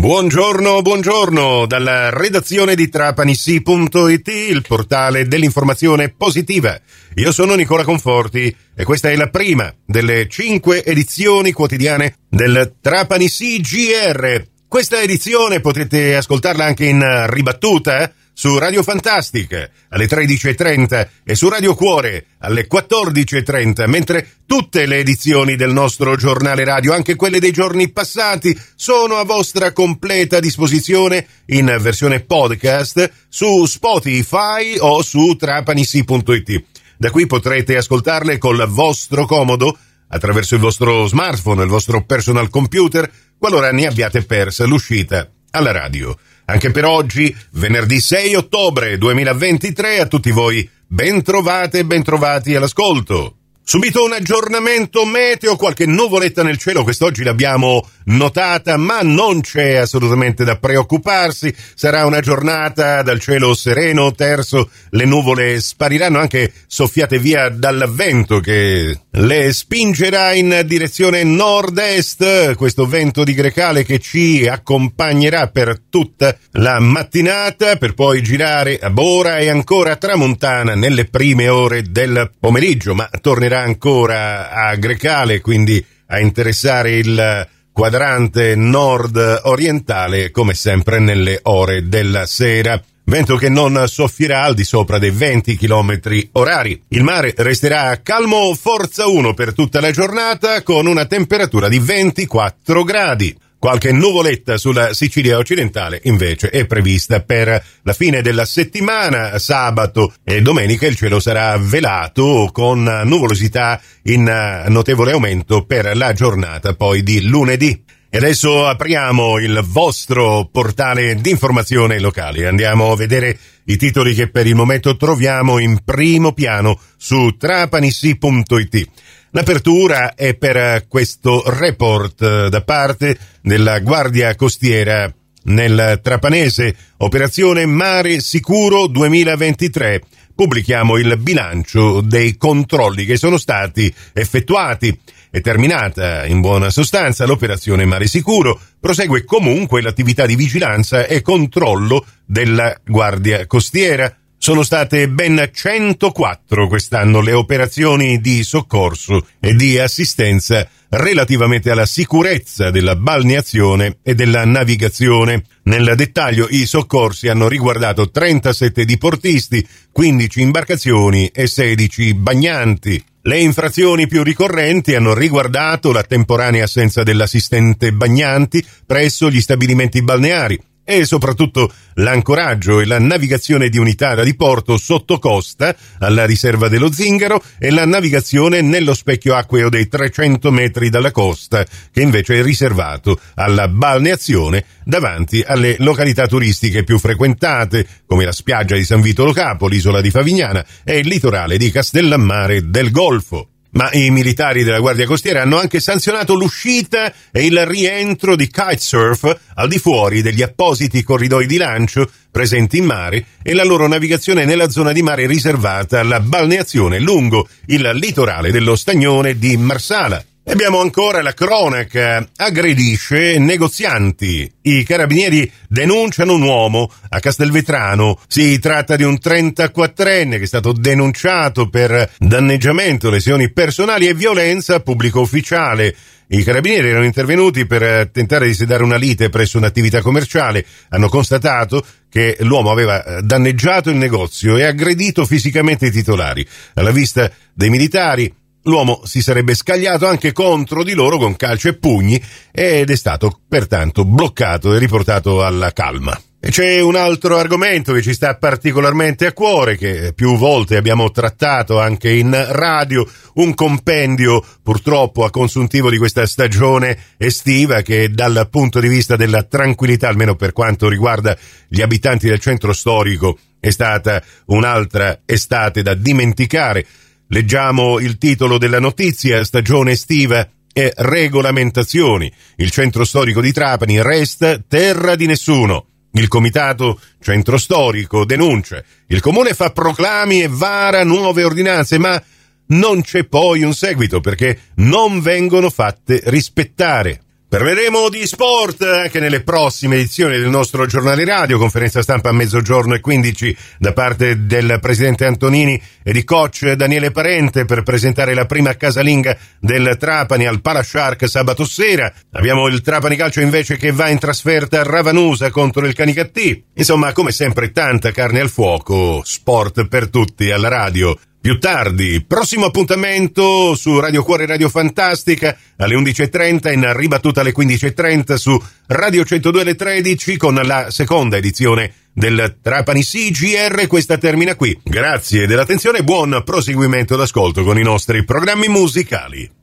Buongiorno, buongiorno dalla redazione di Trapanissi.it, il portale dell'informazione positiva. Io sono Nicola Conforti e questa è la prima delle cinque edizioni quotidiane del Trapanissi GR. Questa edizione potete ascoltarla anche in ribattuta eh? Su Radio Fantastic alle 13.30 e su Radio Cuore alle 14.30, mentre tutte le edizioni del nostro giornale radio, anche quelle dei giorni passati, sono a vostra completa disposizione in versione podcast su Spotify o su trapanissi.it. Da qui potrete ascoltarle col vostro comodo attraverso il vostro smartphone, il vostro personal computer, qualora ne abbiate persa l'uscita alla radio. Anche per oggi, venerdì 6 ottobre 2023, a tutti voi ben trovate e ben trovati all'ascolto. Subito un aggiornamento meteo, qualche nuvoletta nel cielo, quest'oggi l'abbiamo notata, ma non c'è assolutamente da preoccuparsi. Sarà una giornata dal cielo sereno, terzo, le nuvole spariranno anche soffiate via dal vento che le spingerà in direzione nord-est, questo vento di Grecale che ci accompagnerà per tutta la mattinata per poi girare a Bora e ancora a Tramontana nelle prime ore del pomeriggio, ma tornerà ancora a Grecale, quindi a interessare il quadrante nord-orientale come sempre nelle ore della sera. Vento che non soffierà al di sopra dei 20 km orari. Il mare resterà calmo forza 1 per tutta la giornata con una temperatura di 24 gradi. Qualche nuvoletta sulla Sicilia occidentale invece è prevista per la fine della settimana, sabato e domenica il cielo sarà velato con nuvolosità in notevole aumento per la giornata poi di lunedì. E adesso apriamo il vostro portale di informazione locale. Andiamo a vedere i titoli che per il momento troviamo in primo piano su trapanissi.it. L'apertura è per questo report eh, da parte della Guardia Costiera nel Trapanese, operazione Mare Sicuro 2023. Pubblichiamo il bilancio dei controlli che sono stati effettuati. È terminata in buona sostanza l'operazione Mare Sicuro, prosegue comunque l'attività di vigilanza e controllo della Guardia Costiera. Sono state ben 104 quest'anno le operazioni di soccorso e di assistenza relativamente alla sicurezza della balneazione e della navigazione. Nel dettaglio i soccorsi hanno riguardato 37 diportisti, 15 imbarcazioni e 16 bagnanti. Le infrazioni più ricorrenti hanno riguardato la temporanea assenza dell'assistente bagnanti presso gli stabilimenti balneari, e soprattutto l'ancoraggio e la navigazione di unità da diporto sotto costa alla riserva dello Zingaro e la navigazione nello specchio acqueo dei 300 metri dalla costa, che invece è riservato alla balneazione davanti alle località turistiche più frequentate, come la spiaggia di San Vito Lo Capo, l'isola di Favignana e il litorale di Castellammare del Golfo. Ma i militari della Guardia Costiera hanno anche sanzionato l'uscita e il rientro di kitesurf al di fuori degli appositi corridoi di lancio presenti in mare e la loro navigazione nella zona di mare riservata alla balneazione lungo il litorale dello stagnone di Marsala. Abbiamo ancora la cronaca, aggredisce negozianti. I carabinieri denunciano un uomo a Castelvetrano. Si tratta di un 34enne che è stato denunciato per danneggiamento, lesioni personali e violenza pubblico ufficiale. I carabinieri erano intervenuti per tentare di sedare una lite presso un'attività commerciale. Hanno constatato che l'uomo aveva danneggiato il negozio e aggredito fisicamente i titolari. Alla vista dei militari, L'uomo si sarebbe scagliato anche contro di loro con calcio e pugni ed è stato pertanto bloccato e riportato alla calma. E c'è un altro argomento che ci sta particolarmente a cuore, che più volte abbiamo trattato anche in radio, un compendio purtroppo a consuntivo di questa stagione estiva che dal punto di vista della tranquillità, almeno per quanto riguarda gli abitanti del centro storico, è stata un'altra estate da dimenticare. Leggiamo il titolo della notizia, stagione estiva e regolamentazioni. Il centro storico di Trapani resta terra di nessuno. Il comitato centro storico denuncia. Il comune fa proclami e vara nuove ordinanze, ma non c'è poi un seguito perché non vengono fatte rispettare. Parleremo di sport anche nelle prossime edizioni del nostro giornale radio, conferenza stampa a mezzogiorno e 15 da parte del presidente Antonini e di coach Daniele Parente per presentare la prima casalinga del Trapani al Palashark sabato sera. Abbiamo il Trapani Calcio invece che va in trasferta a Ravanusa contro il Canicattì. Insomma, come sempre tanta carne al fuoco, sport per tutti alla radio più tardi. Prossimo appuntamento su Radio Cuore Radio Fantastica alle 11.30 in ribattuta alle 15.30 su Radio 102 alle 13 con la seconda edizione del Trapani CGR. Questa termina qui. Grazie dell'attenzione e buon proseguimento d'ascolto con i nostri programmi musicali.